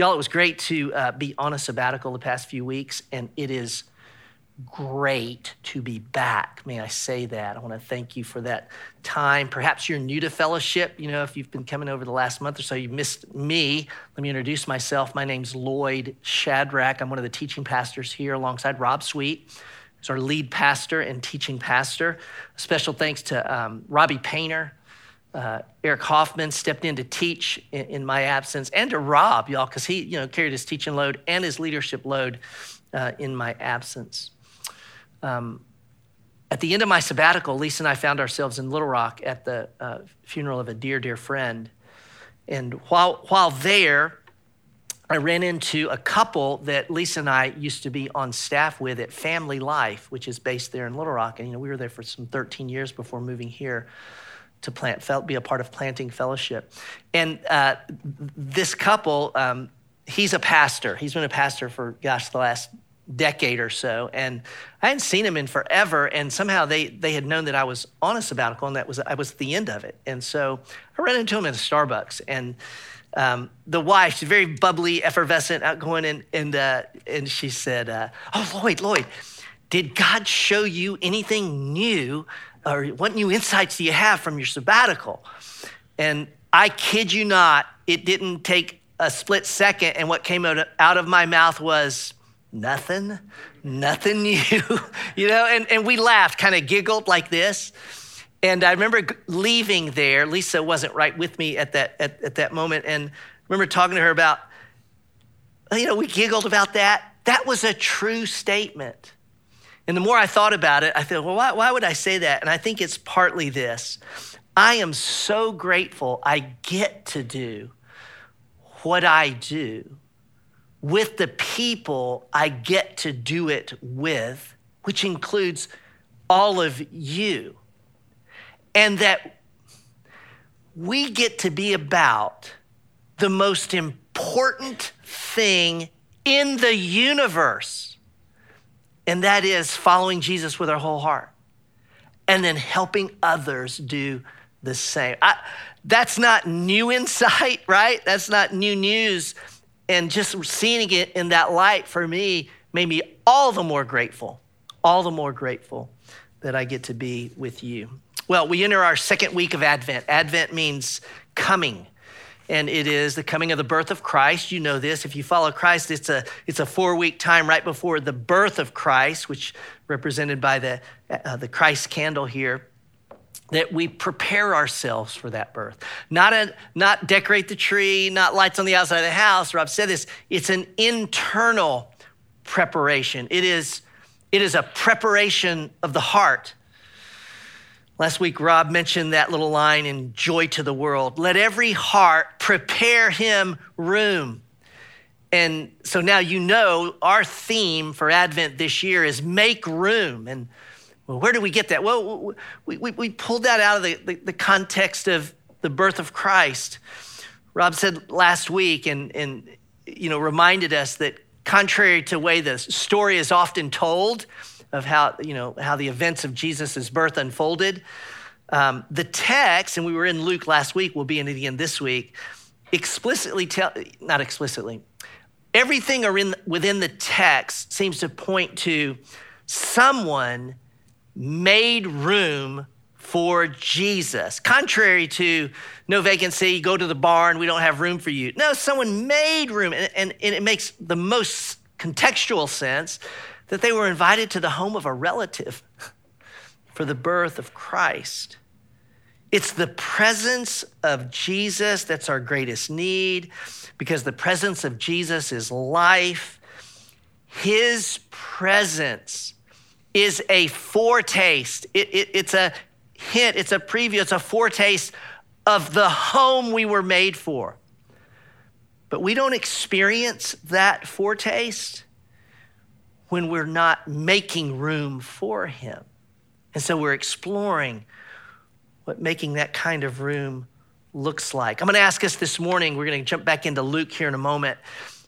Y'all, it was great to uh, be on a sabbatical the past few weeks, and it is great to be back. May I say that? I want to thank you for that time. Perhaps you're new to fellowship. You know, if you've been coming over the last month or so, you missed me. Let me introduce myself. My name's Lloyd Shadrach. I'm one of the teaching pastors here alongside Rob Sweet. He's our lead pastor and teaching pastor. Special thanks to um, Robbie Painter. Uh, Eric Hoffman stepped in to teach in, in my absence, and to Rob, y'all, because he, you know, carried his teaching load and his leadership load uh, in my absence. Um, at the end of my sabbatical, Lisa and I found ourselves in Little Rock at the uh, funeral of a dear, dear friend. And while, while there, I ran into a couple that Lisa and I used to be on staff with at Family Life, which is based there in Little Rock. And, you know, we were there for some 13 years before moving here to plant, be a part of planting fellowship. And uh, this couple, um, he's a pastor. He's been a pastor for, gosh, the last decade or so. And I hadn't seen him in forever. And somehow they, they had known that I was on a sabbatical and that was, I was at the end of it. And so I ran into him at a Starbucks and um, the wife, she's very bubbly, effervescent, outgoing. And, and, uh, and she said, uh, oh, Lloyd, Lloyd, did God show you anything new or what new insights do you have from your sabbatical? And I kid you not, it didn't take a split second. And what came out of my mouth was, nothing, nothing new, you know? And, and we laughed, kind of giggled like this. And I remember leaving there. Lisa wasn't right with me at that, at, at that moment. And I remember talking to her about, you know, we giggled about that. That was a true statement. And the more I thought about it, I thought, well, why, why would I say that? And I think it's partly this I am so grateful I get to do what I do with the people I get to do it with, which includes all of you. And that we get to be about the most important thing in the universe, and that is following Jesus with our whole heart and then helping others do the same. I, that's not new insight, right? That's not new news. And just seeing it in that light for me made me all the more grateful, all the more grateful that I get to be with you. Well, we enter our second week of Advent. Advent means coming. And it is the coming of the birth of Christ. You know this. If you follow Christ, it's a, it's a four week time right before the birth of Christ, which represented by the, uh, the Christ candle here that we prepare ourselves for that birth. Not, a, not decorate the tree, not lights on the outside of the house. Rob said this. It's an internal preparation. It is, it is a preparation of the heart. Last week, Rob mentioned that little line in Joy to the World let every heart prepare him room. And so now you know our theme for Advent this year is make room. And well, where do we get that? Well, we, we, we pulled that out of the, the, the, context of the birth of Christ. Rob said last week and, and you know, reminded us that contrary to the way the story is often told of how, you know, how the events of Jesus' birth unfolded, um, the text, and we were in Luke last week, we'll be in it again this week, explicitly tell, not explicitly, everything are in, within the text seems to point to someone made room for Jesus. Contrary to no vacancy, go to the barn, we don't have room for you. No, someone made room. And, and, and, it makes the most contextual sense that they were invited to the home of a relative for the birth of Christ. It's the presence of Jesus that's our greatest need because the presence of Jesus is life. His presence is a foretaste. It, it, it's a hint, it's a preview, it's a foretaste of the home we were made for. But we don't experience that foretaste when we're not making room for Him. And so we're exploring what making that kind of room looks like. I'm going to ask us this morning, we're going to jump back into Luke here in a moment,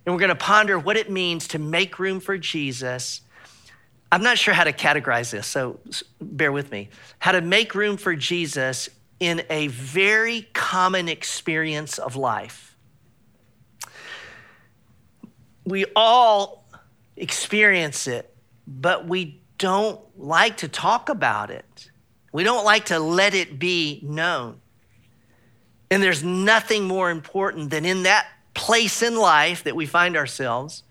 and we're going to ponder what it means to make room for Jesus I'm not sure how to categorize this, so bear with me. How to make room for Jesus in a very common experience of life. we all experience it, but we don't like to talk about it. We don't like to let it be known. And there's nothing more important than in that place in life that we find ourselves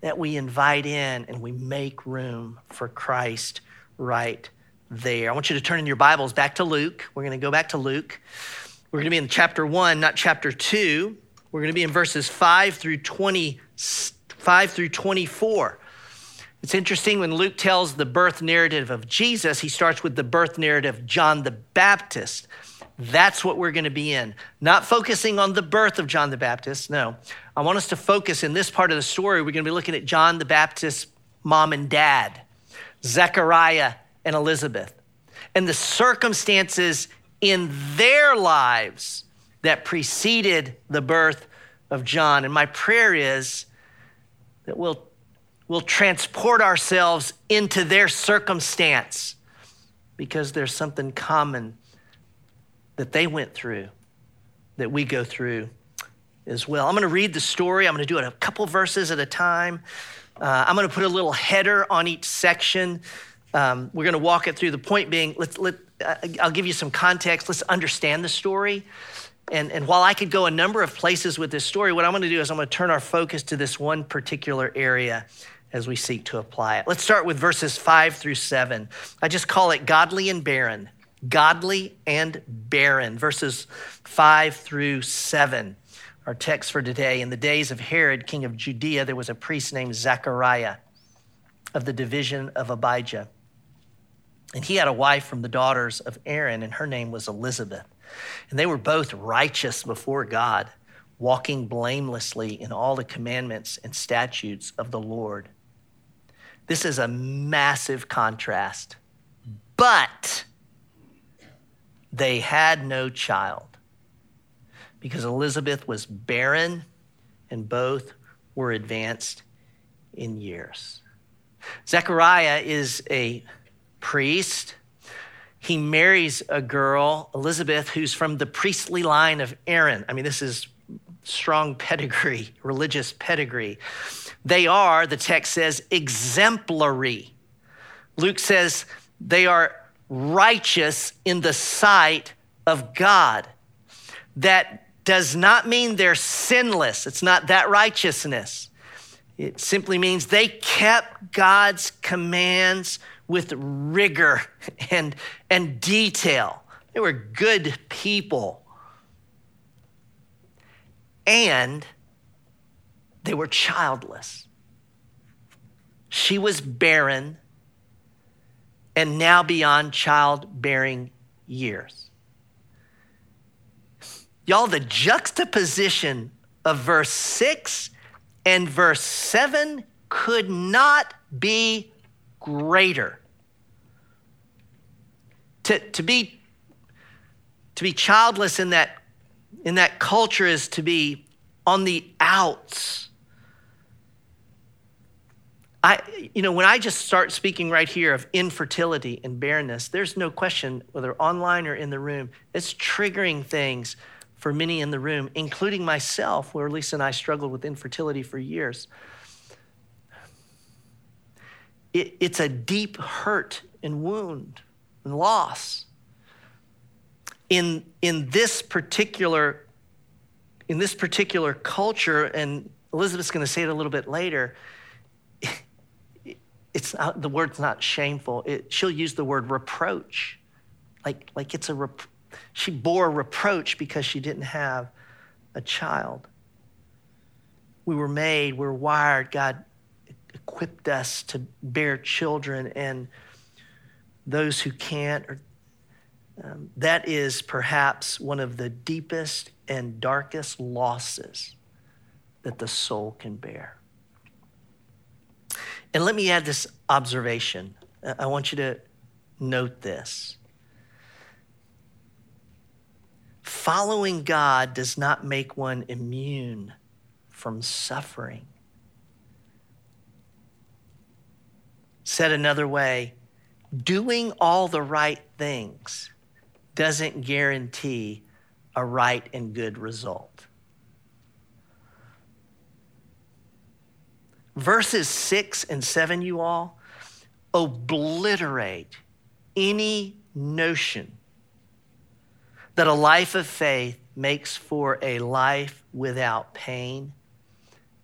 that we invite in and we make room for Christ right there. I want you to turn in your Bibles back to Luke. We're going to go back to Luke. We're going to be in chapter 1, not chapter 2. We're going to be in verses 5 through 20 5 through 24. It's interesting when Luke tells the birth narrative of Jesus, he starts with the birth narrative of John the Baptist. That's what we're going to be in. Not focusing on the birth of John the Baptist. No. I want us to focus in this part of the story. We're going to be looking at John the Baptist's mom and dad, Zechariah and Elizabeth, and the circumstances in their lives that preceded the birth of John. And my prayer is that we'll, we'll transport ourselves into their circumstance because there's something common that they went through that we go through as well. I'm going to read the story. I'm going to do it a couple verses at a time. Uh, I'm going to put a little header on each section. Um, we're going to walk it through. The point being, let's, let, uh, I'll give you some context. Let's understand the story. And, and while I could go a number of places with this story, what I'm going to do is I'm going to turn our focus to this one particular area as we seek to apply it. Let's start with verses five through seven. I just call it godly and barren. Godly and barren, verses five through seven. Our text for today In the days of Herod, king of Judea, there was a priest named Zechariah of the division of Abijah. And he had a wife from the daughters of Aaron, and her name was Elizabeth. And they were both righteous before God, walking blamelessly in all the commandments and statutes of the Lord. This is a massive contrast. But they had no child because Elizabeth was barren and both were advanced in years. Zechariah is a priest he marries a girl, Elizabeth, who's from the priestly line of Aaron. I mean, this is strong pedigree, religious pedigree. They are, the text says, exemplary. Luke says they are righteous in the sight of God. That does not mean they're sinless, it's not that righteousness. It simply means they kept God's commands with rigor and, and detail. They were good people. And they were childless. She was barren and now beyond childbearing years. Y'all, the juxtaposition of verse 6 and verse 7 could not be greater. To, to, be, to be childless in that, in that culture is to be on the outs. I, you know, when I just start speaking right here of infertility and barrenness, there's no question, whether online or in the room, it's triggering things for many in the room, including myself, where Lisa and I struggled with infertility for years it, it's a deep hurt and wound and loss. In, in this particular in this particular culture, and Elizabeth's going to say it a little bit later, it's not, the word's not shameful. It, she'll use the word reproach, like, like it's a rep, she bore reproach because she didn't have a child. We were made, we're wired. God equipped us to bear children and those who can't. Or, um, that is perhaps one of the deepest and darkest losses that the soul can bear. And let me add this observation. I want you to note this. Following God does not make one immune from suffering. Said another way, doing all the right things doesn't guarantee a right and good result. verses six and seven, you all, obliterate any notion that a life of faith makes for a life without pain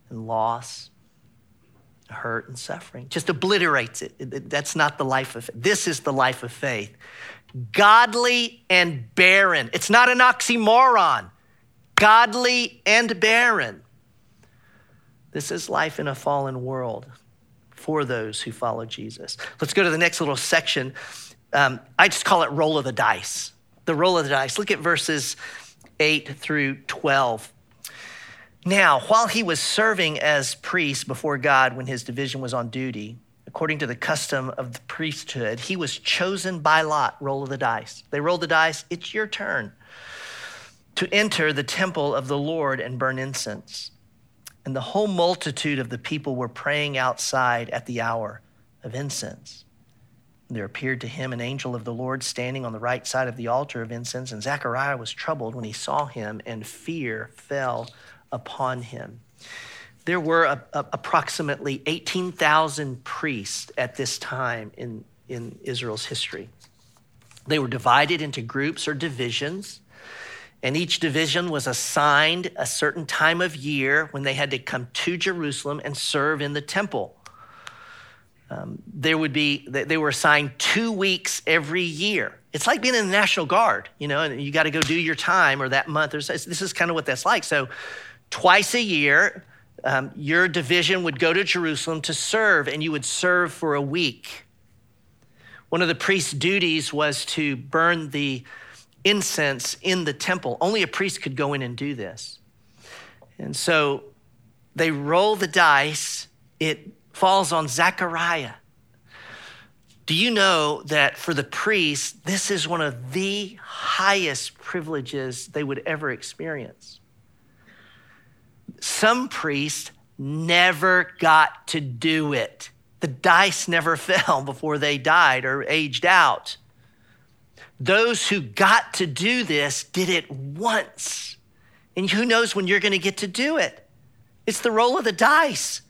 and loss, hurt and suffering. Just obliterates it. That's not the life of. This is the life of faith. Godly and barren. It's not an oxymoron. Godly and barren. This is life in a fallen world for those who follow Jesus. Let's go to the next little section. Um, I just call it roll of the dice. The roll of the dice. Look at verses 8 through 12. Now, while he was serving as priest before God when his division was on duty, according to the custom of the priesthood, he was chosen by lot, roll of the dice. They rolled the dice, it's your turn to enter the temple of the Lord and burn incense. And the whole multitude of the people were praying outside at the hour of incense. There appeared to him an angel of the Lord standing on the right side of the altar of incense, and Zechariah was troubled when he saw him, and fear fell upon him. There were a, a, approximately 18,000 priests at this time in, in Israel's history. They were divided into groups or divisions, and each division was assigned a certain time of year when they had to come to Jerusalem and serve in the temple. Um, there would be, they were assigned two weeks every year. It's like being in the National Guard, you know, and you got to go do your time or that month. Or this is kind of what that's like. So, twice a year, um, your division would go to Jerusalem to serve, and you would serve for a week. One of the priest's duties was to burn the incense in the temple. Only a priest could go in and do this. And so they roll the dice. It falls on Zechariah. Do you know that for the priest, this is one of the highest privileges they would ever experience? Some priests never got to do it. The dice never fell before they died or aged out. Those who got to do this did it once. And who knows when you're going to get to do it? It's the roll of the dice.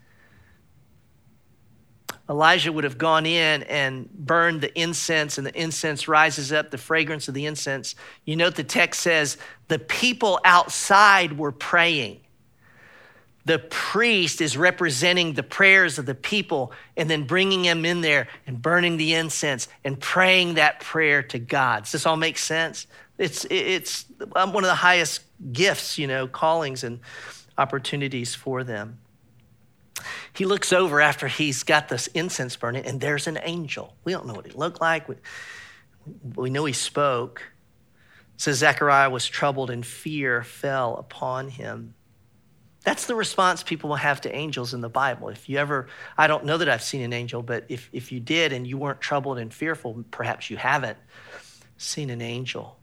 Elijah would have gone in and burned the incense, and the incense rises up, the fragrance of the incense. You note the text says the people outside were praying. The priest is representing the prayers of the people and then bringing them in there and burning the incense and praying that prayer to God. Does this all make sense? It's, it's one of the highest gifts, you know, callings and opportunities for them. He looks over after he's got this incense burning, and there's an angel. We don't know what he looked like. We, we know he spoke. It says Zechariah was troubled, and fear fell upon him. That's the response people will have to angels in the Bible. If you ever, I don't know that I've seen an angel, but if, if you did and you weren't troubled and fearful, perhaps you haven't seen an angel.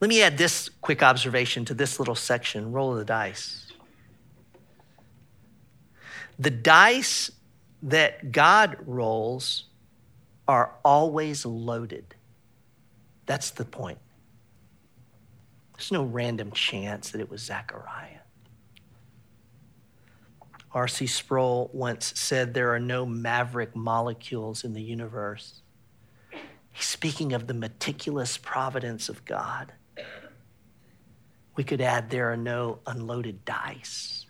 Let me add this quick observation to this little section roll of the dice. The dice that God rolls are always loaded. That's the point. There's no random chance that it was Zechariah. R.C. Sproul once said there are no maverick molecules in the universe. He's speaking of the meticulous providence of God. We could add there are no unloaded dice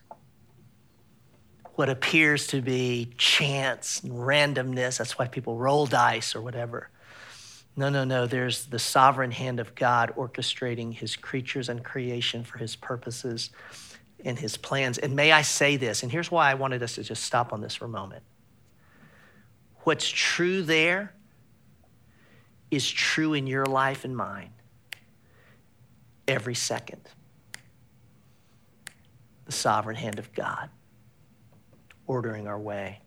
what appears to be chance and randomness. That's why people roll dice or whatever. No, no, no. There's the sovereign hand of God orchestrating his creatures and creation for his purposes and his plans. And may I say this, and here's why I wanted us to just stop on this for a moment. What's true there is true in your life and mine every second. The sovereign hand of God ordering our way.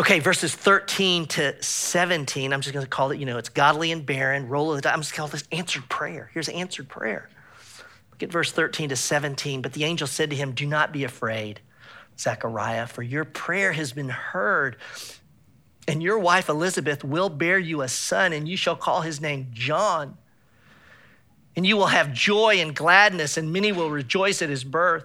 Okay, verses 13 to 17, I'm just going to call it, you know, it's godly and barren, roll of the dice. I'm just to call this answered prayer. Here's answered prayer. Look at verse 13 to 17. But the angel said to him, Do not be afraid, Zechariah, for your prayer has been heard. And your wife Elizabeth will bear you a son, and you shall call his name John. And you will have joy and gladness, and many will rejoice at his birth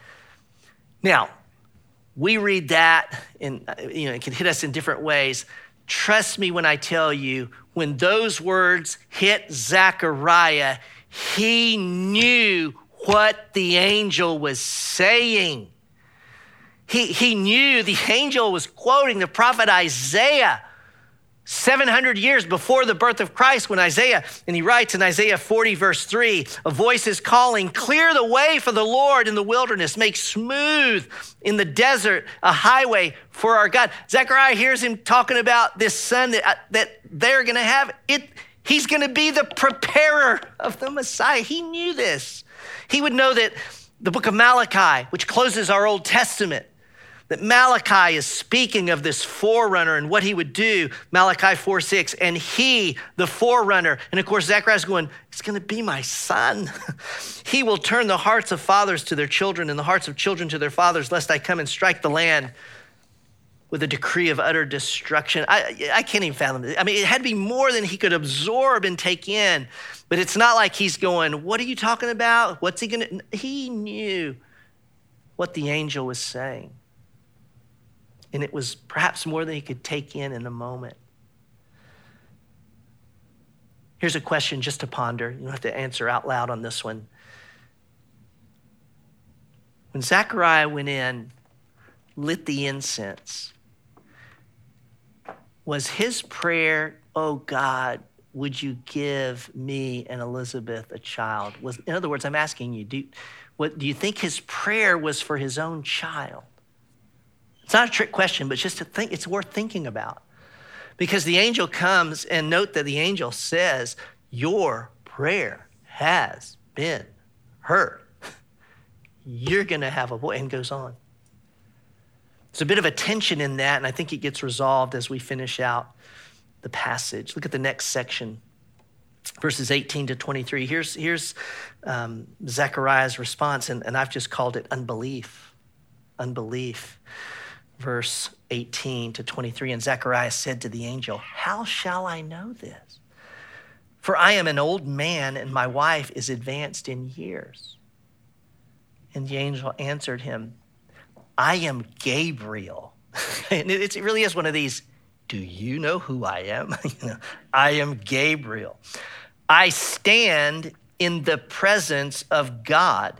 Now, we read that, and uh, you know, it can hit us in different ways. Trust me when I tell you, when those words hit Zechariah, he knew what the angel was saying. He, he knew the angel was quoting the prophet Isaiah 700 years before the birth of Christ, when Isaiah, and he writes in Isaiah 40, verse 3, a voice is calling, Clear the way for the Lord in the wilderness, make smooth in the desert a highway for our God. Zechariah hears him talking about this son that, uh, that they're going to have. It, he's going to be the preparer of the Messiah. He knew this. He would know that the book of Malachi, which closes our Old Testament, that Malachi is speaking of this forerunner and what he would do, Malachi 4 6, and he, the forerunner. And of course, Zechariah's going, It's going to be my son. he will turn the hearts of fathers to their children and the hearts of children to their fathers, lest I come and strike the land with a decree of utter destruction. I, I can't even fathom it. I mean, it had to be more than he could absorb and take in. But it's not like he's going, What are you talking about? What's he going to? He knew what the angel was saying. And it was perhaps more than he could take in in a moment. Here's a question just to ponder. You don't have to answer out loud on this one. When Zechariah went in, lit the incense, was his prayer, Oh God, would you give me and Elizabeth a child? Was, in other words, I'm asking you, do, what, do you think his prayer was for his own child? It's not a trick question, but just to think, it's worth thinking about. Because the angel comes, and note that the angel says, Your prayer has been heard. You're going to have a boy, and goes on. There's a bit of a tension in that, and I think it gets resolved as we finish out the passage. Look at the next section, verses 18 to 23. Here's, here's um, Zechariah's response, and, and I've just called it unbelief. Unbelief verse 18 to 23. And Zechariah said to the angel, How shall I know this? For I am an old man, and my wife is advanced in years. And the angel answered him, I am Gabriel. and it really is one of these, do you know who I am? I am Gabriel. I stand in the presence of God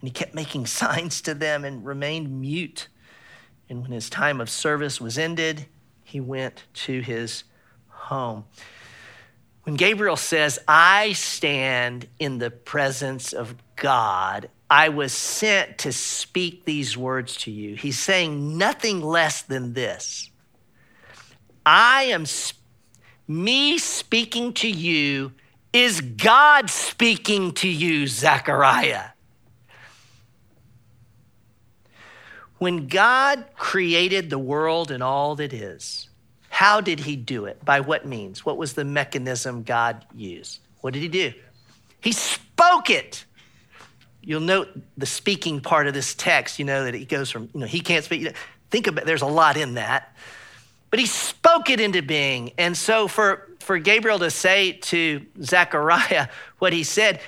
And he kept making signs to them and remained mute. And when his time of service was ended, he went to his home. When Gabriel says, I stand in the presence of God, I was sent to speak these words to you. He's saying nothing less than this I am, me speaking to you is God speaking to you, Zechariah. When God created the world and all that is, how did he do it? By what means? What was the mechanism God used? What did he do? He spoke it. You'll note the speaking part of this text, you know, that he goes from, you know, he can't speak. Think about it, there's a lot in that. But he spoke it into being. And so for, for Gabriel to say to Zechariah what he said,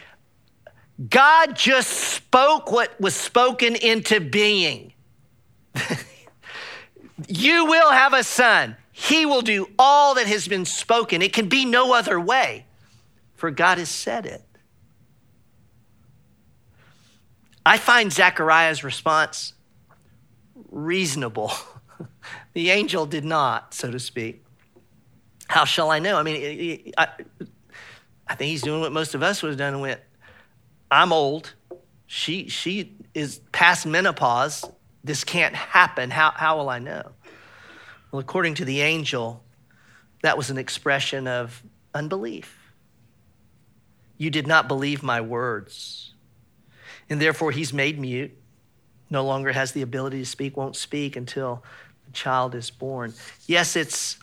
God just spoke what was spoken into being. you will have a son. He will do all that has been spoken. It can be no other way, for God has said it. I find Zechariah's response reasonable. the angel did not, so to speak. How shall I know? I mean, I, think he's doing what most of us would have done and went, I'm old. She, she is past menopause. This can't happen. How, how will I know? Well, according to the angel, that was an expression of unbelief. You did not believe my words. And therefore, he's made mute, no longer has the ability to speak, won't speak until the child is born. Yes, it's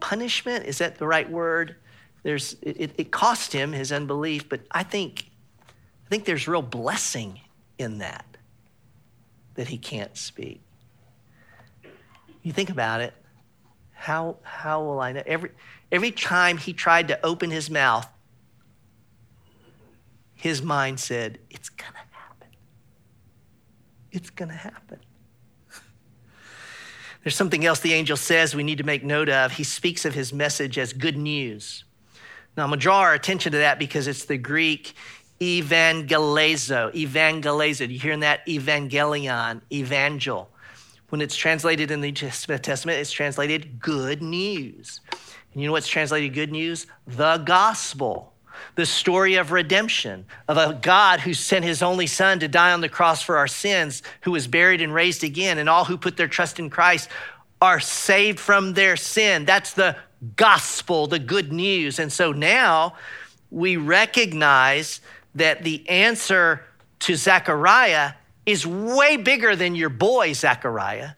punishment. Is that the right word? There's, it, it cost him his unbelief, but I think, I think there's real blessing in that, that he can't speak. You think about it. How, how will I know? Every, every time he tried to open his mouth, his mind said, It's going to happen. It's going to happen. There's something else the angel says we need to make note of. He speaks of his message as good news. Now, I'm going to draw our attention to that because it's the Greek evangelizo. Evangelizo. You hearing that? Evangelion, evangel. When it's translated in the New Testament, it's translated good news. And you know what's translated good news? The gospel. The story of redemption, of a God who sent his only son to die on the cross for our sins, who was buried and raised again, and all who put their trust in Christ are saved from their sin. That's the gospel, the good news. And so now we recognize that the answer to Zechariah is way bigger than your boy, Zechariah.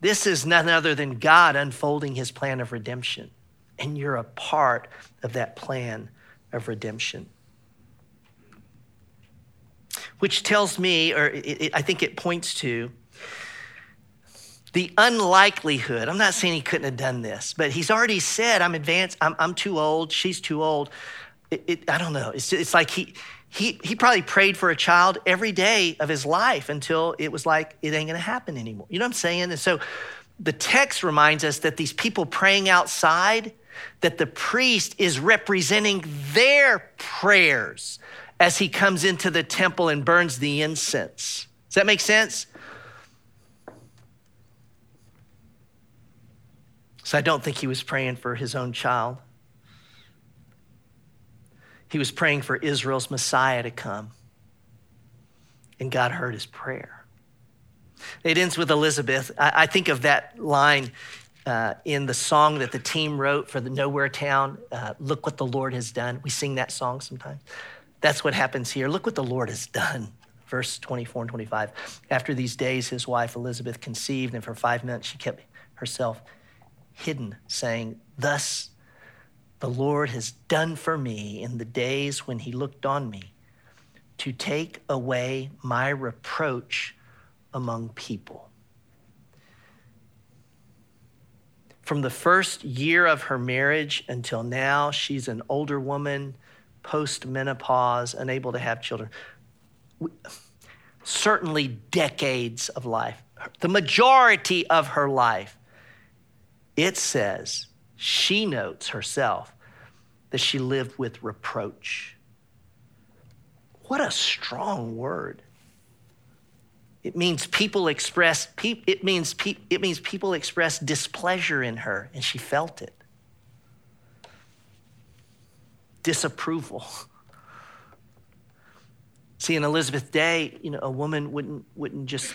This is none other than God unfolding his plan of redemption. And you're a part of that plan of redemption. Which tells me, or it, it, I think it points to, the unlikelihood. I'm not saying he couldn't have done this, but he's already said, I'm advanced, I'm, I'm too old, she's too old. It, I don't know. It's, it's like he, he, he probably prayed for a child every day of his life until it was like, it ain't gonna happen anymore. You know what I'm saying? And so the text reminds us that these people praying outside, that the priest is representing their prayers as he comes into the temple and burns the incense. Does that make sense? So I don't think he was praying for his own child. He was praying for Israel's Messiah to come. And God heard his prayer. It ends with Elizabeth. I, think of that line uh, in the song that the team wrote for the Nowhere Town uh, Look what the Lord has done. We sing that song sometimes. That's what happens here. Look what the Lord has done. Verse 24 and 25. After these days, his wife Elizabeth conceived, and for five months she kept herself hidden, saying, Thus the Lord has done for me in the days when he looked on me to take away my reproach among people. From the first year of her marriage until now, she's an older woman, post menopause, unable to have children. Certainly, decades of life, the majority of her life. It says, she notes herself that she lived with reproach. What a strong word. It means people express it means it means people express displeasure in her and she felt it. Disapproval. See, in Elizabeth Day, you know, a woman wouldn't wouldn't just,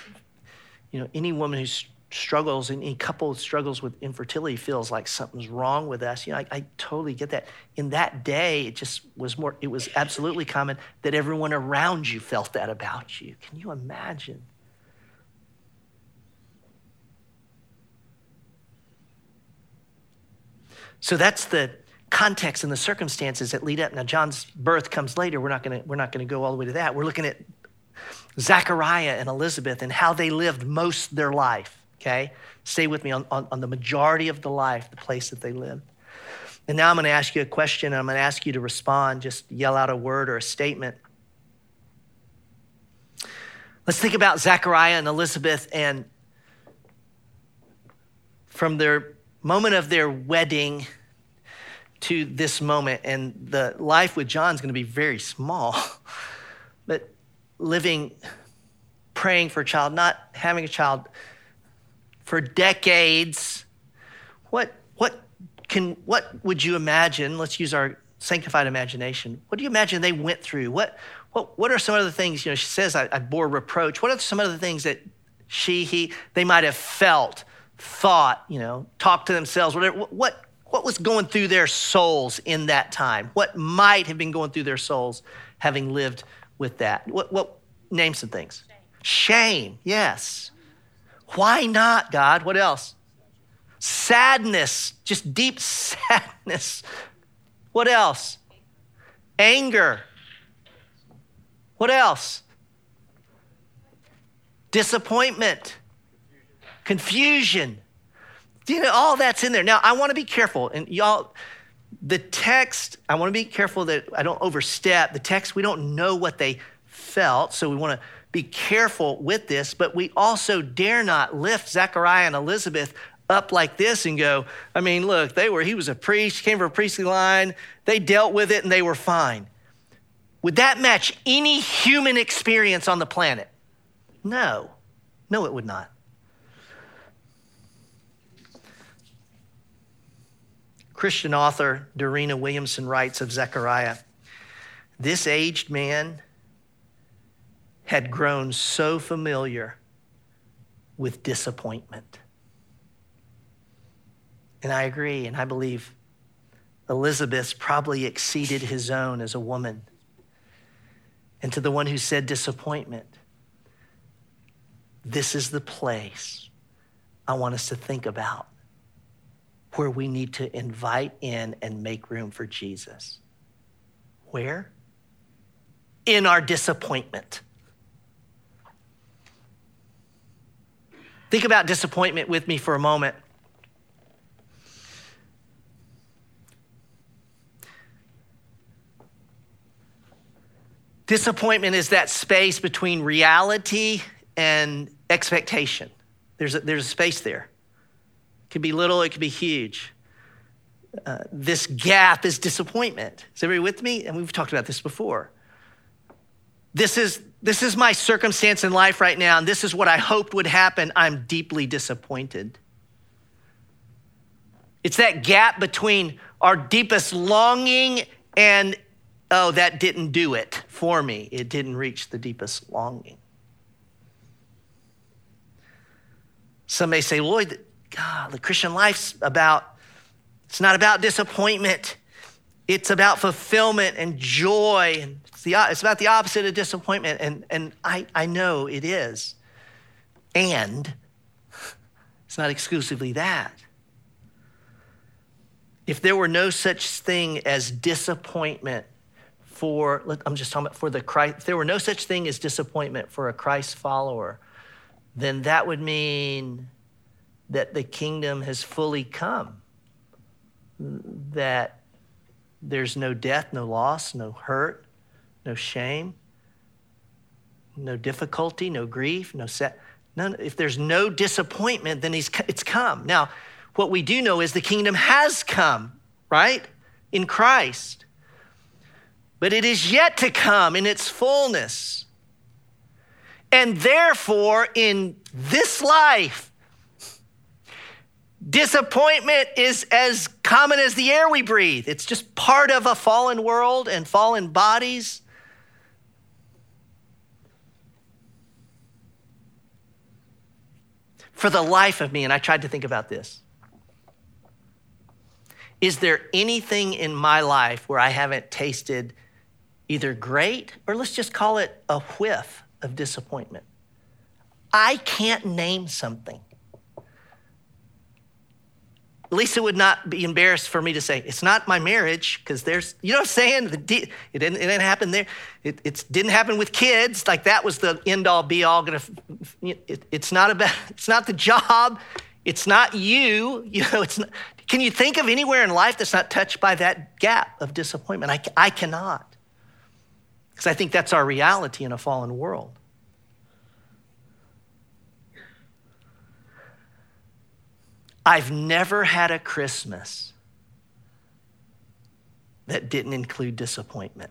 you know, any woman who's struggles, and a couple struggles with infertility feels like something's wrong with us. You know, I, I, totally get that. In that day, it just was more, it was absolutely common that everyone around you felt that about you. Can you imagine? So that's the context and the circumstances that lead up. Now, John's birth comes later. We're not gonna, we're not gonna go all the way to that. We're looking at Zechariah and Elizabeth and how they lived most their life okay? Stay with me on, on, on the majority of the life, the place that they live. And now I'm going to ask you a question, and I'm going to ask you to respond. Just yell out a word or a statement. Let's think about Zechariah and Elizabeth, and from their moment of their wedding to this moment, and the life with John is going to be very small. But living, praying for a child, not having a child for decades. What, what, can, what would you imagine? Let's use our sanctified imagination. What do you imagine they went through? What, what, what are some other things? You know, she says, I, I bore reproach. What are some other things that she, he, they might have felt, thought, you know, talked to themselves, whatever? What, what was going through their souls in that time? What might have been going through their souls having lived with that? What, what name some things? Shame. Shame, yes. Why not, God? What else? Sadness, just deep sadness. What else? Anger. What else? Disappointment, confusion. You know, all that's in there. Now, I want to be careful, and y'all, the text, I want to be careful that I don't overstep. The text, we don't know what they felt, so we want to be careful with this, but we also dare not lift Zechariah and Elizabeth up like this and go, I mean, look, they were, he was a priest, came from a priestly line, they dealt with it and they were fine. Would that match any human experience on the planet? No. No, it would not. Christian author Dorena Williamson writes of Zechariah this aged man had grown so familiar with disappointment. And I agree, and I believe Elizabeth probably exceeded his own as a woman. And to the one who said disappointment, this is the place I want us to think about where we need to invite in and make room for Jesus. Where? In our disappointment. Think about disappointment with me for a moment. Disappointment is that space between reality and expectation. There's a, there's a space there. It could be little, it could be huge. Uh, this gap is disappointment. Is everybody with me? And we've talked about this before. This is, this is my circumstance in life right now, and this is what I hoped would happen. I'm deeply disappointed. It's that gap between our deepest longing and, oh, that didn't do it for me. It didn't reach the deepest longing. Some may say, Lloyd, God, the Christian life's about, it's not about disappointment. It's about fulfillment and joy. And it's, the, it's about the opposite of disappointment. And, and I, I know it is. And it's not exclusively that. If there were no such thing as disappointment for, I'm just talking about for the Christ, if there were no such thing as disappointment for a Christ follower, then that would mean that the kingdom has fully come, that there's no death, no loss, no hurt, no shame, no difficulty, no grief, no set. None, if there's no disappointment, then he's, it's come. Now, what we do know is the kingdom has come, right? In Christ. But it is yet to come in its fullness. And therefore, in this life, disappointment is as common as the air we breathe. It's just part of a fallen world and fallen bodies. For the life of me, and I tried to think about this. Is there anything in my life where I haven't tasted either great or let's just call it a whiff of disappointment. I can't name something. Lisa would not be embarrassed for me to say, it's not my marriage, because there's, you know what I'm saying? it, didn't, it didn't happen there. It, it, didn't happen with kids. Like that was the end all be all. Gonna, it, it's not about, it's not the job. It's not you. You know, it's not, can you think of anywhere in life that's not touched by that gap of disappointment? I, I cannot. Because I think that's our reality in a fallen world. I've never had a Christmas that didn't include disappointment.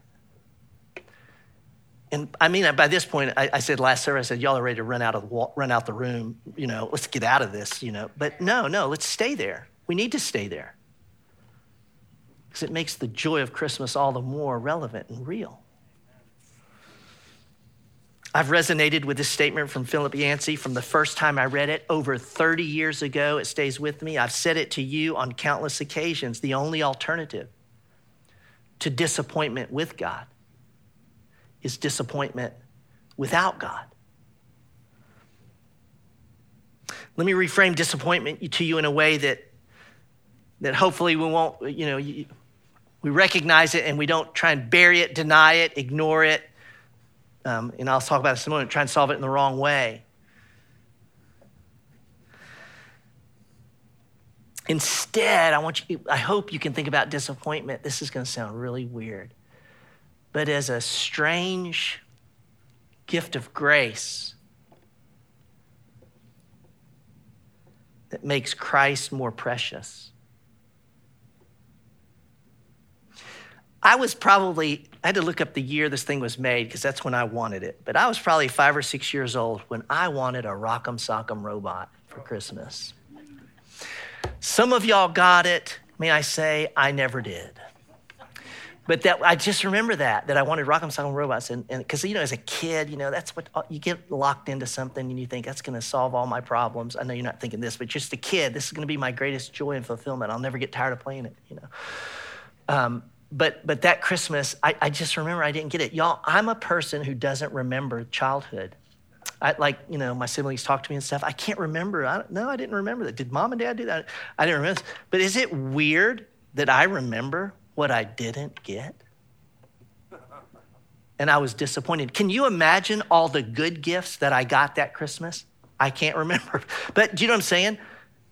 and I mean, by this point, I, I, said last service, I said, y'all are ready to run out of run out the room. You know, let's get out of this. You know, but no, no, let's stay there. We need to stay there because it makes the joy of Christmas all the more relevant and real. I've resonated with this statement from Philip Yancey from the first time I read it over 30 years ago. It stays with me. I've said it to you on countless occasions. The only alternative to disappointment with God is disappointment without God. Let me reframe disappointment to you in a way that, that hopefully we won't, you know, we recognize it and we don't try and bury it, deny it, ignore it. Um, and I'll talk about this in a moment, try and solve it in the wrong way. Instead, I want you, I hope you can think about disappointment. This is going to sound really weird but as a strange gift of grace that makes Christ more precious. I was probably, I had to look up the year this thing was made because that's when I wanted it. But I was probably five or six years old when I wanted a Rock'em Sock'em robot for Christmas. Some of y'all got it. May I say, I never did. But that I just remember that that I wanted Rock'em Sock'em Robots, and because you know, as a kid, you know, that's what uh, you get locked into something, and you think that's going to solve all my problems. I know you're not thinking this, but just a kid, this is going to be my greatest joy and fulfillment. I'll never get tired of playing it, you know. Um, but but that Christmas, I, I just remember I didn't get it, y'all. I'm a person who doesn't remember childhood. I, like, you know, my siblings talk to me and stuff. I can't remember. I, no, I didn't remember that. Did mom and dad do that? I didn't remember. But is it weird that I remember what I didn't get? And I was disappointed. Can you imagine all the good gifts that I got that Christmas? I can't remember. But do you know what I'm saying?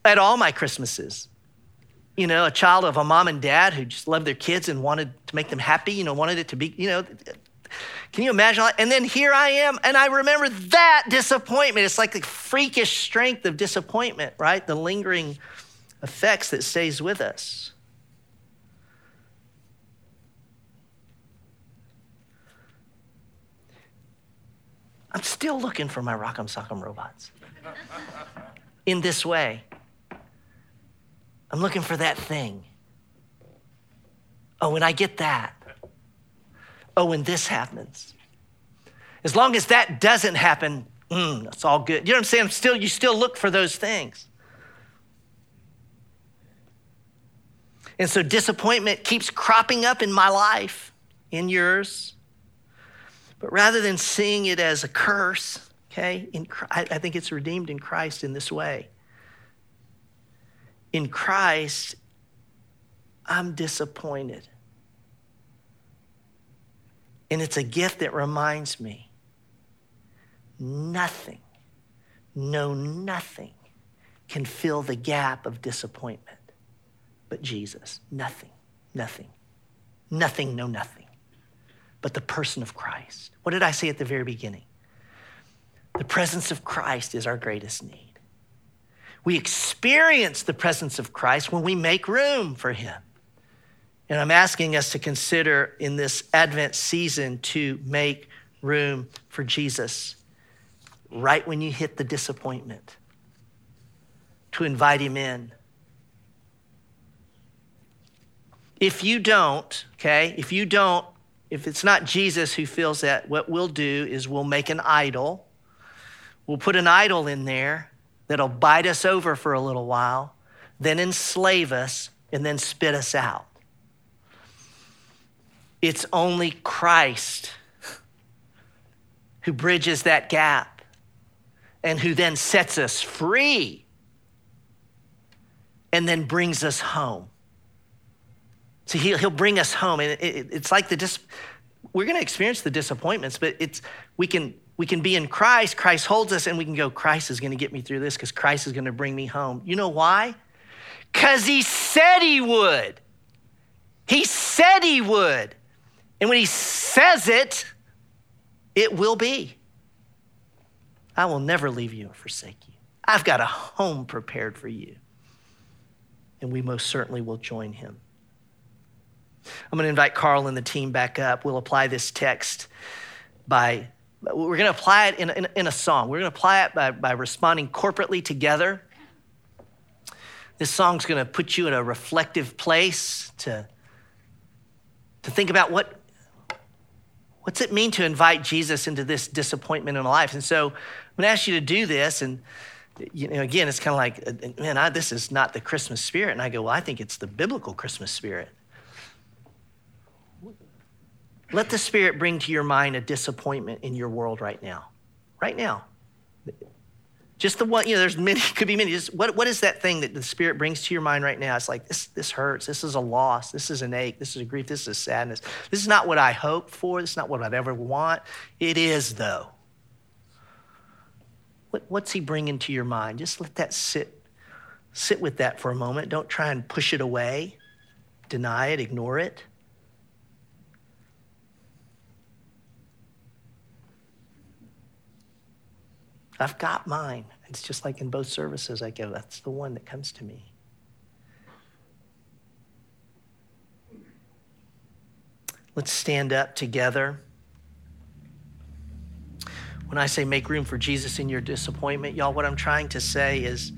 At all my Christmases, you know, a child of a mom and dad who just loved their kids and wanted to make them happy, you know, wanted it to be, you know, can you imagine? And then here I am, and I remember that disappointment. It's like the freakish strength of disappointment, right? The lingering effects that stays with us. I'm still looking for my Rock'em Sock'em robots. In this way, I'm looking for that thing. Oh, when I get that. Oh, when this happens. As long as that doesn't happen, mm, it's all good. You know what I'm saying? Still, you still look for those things. And so disappointment keeps cropping up in my life, in yours. But rather than seeing it as a curse, okay, in, I, I think it's redeemed in Christ in this way. In Christ, I'm disappointed. And it's a gift that reminds me nothing, no, nothing can fill the gap of disappointment but Jesus. Nothing, nothing, nothing, no, nothing but the person of Christ. What did I say at the very beginning? The presence of Christ is our greatest need. We experience the presence of Christ when we make room for him. And I'm asking us to consider in this Advent season to make room for Jesus right when you hit the disappointment, to invite him in. If you don't, okay, if you don't if it's not Jesus who feels that, what we'll do is we'll make an idol. We'll put an idol in there that'll bite us over for a little while, then enslave us, and then spit us out. It's only Christ who bridges that gap and who then sets us free and then brings us home. See, he'll, he'll bring us home. And it, it, it's like the dis- we're going to experience the disappointments, but it's we can we can be in Christ. Christ holds us, and we can go. Christ is to get me through this because Christ is to bring me home. You know why? Because He said He would. He said He would, and when He says it, it will be. I will never leave you or forsake you. I've got a home prepared for you, and we most certainly will join Him. I'm going to invite Carl and the team back up. We'll apply this text by, we're going to apply it in, in, in a song. We're going to apply it by, by responding corporately together. This song's going to put you in a reflective place to, to think about what, what's it mean to invite Jesus into this disappointment in life. And so I'm going to ask you to do this. And you know, again, it's kind of like, uh, man, I, this is not the Christmas spirit. And I go, well, I think it's the biblical Christmas spirit. Let the Spirit bring to your mind a disappointment in your world right now. Right now. Just the one, you know, there's many, could be many. Just what, what is that thing that the Spirit brings to your mind right now? It's like, this, this hurts. This is a loss. This is an ache. This is a grief. This is sadness. This is not what I hoped for. This is not what I'd ever want. It is, though. What, what's He bringing to your mind? Just let that sit, sit with that for a moment. Don't try and push it away, deny it, ignore it. I've got mine. It's just like in both services, I go, that's the one that comes to me. Let's stand up together. When I say make room for Jesus in your disappointment, y'all, what I'm trying to say is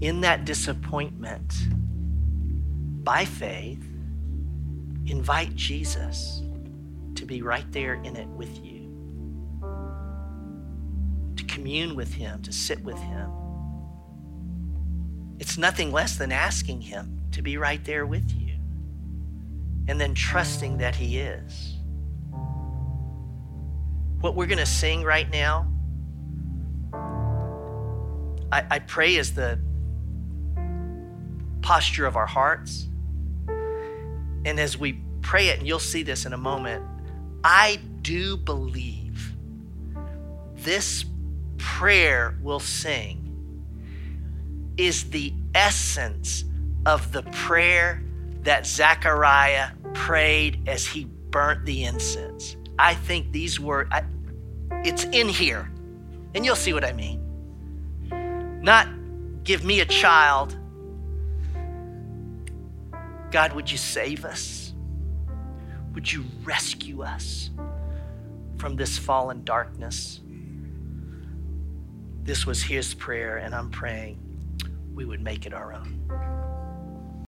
in that disappointment, by faith, invite Jesus to be right there in it with you commune with Him, to sit with Him. It's nothing less than asking Him to be right there with you and then trusting that He is. What we're going to sing right now, I, I pray is the posture of our hearts. And as we pray it, and you'll see this in a moment, I do believe this prayer we'll sing is the essence of the prayer that Zechariah prayed as he burnt the incense. I think these words, it's in here, and you'll see what I mean. Not give me a child. God, would you save us? Would you rescue us from this fallen darkness? This was his prayer, and I'm praying we would make it our own.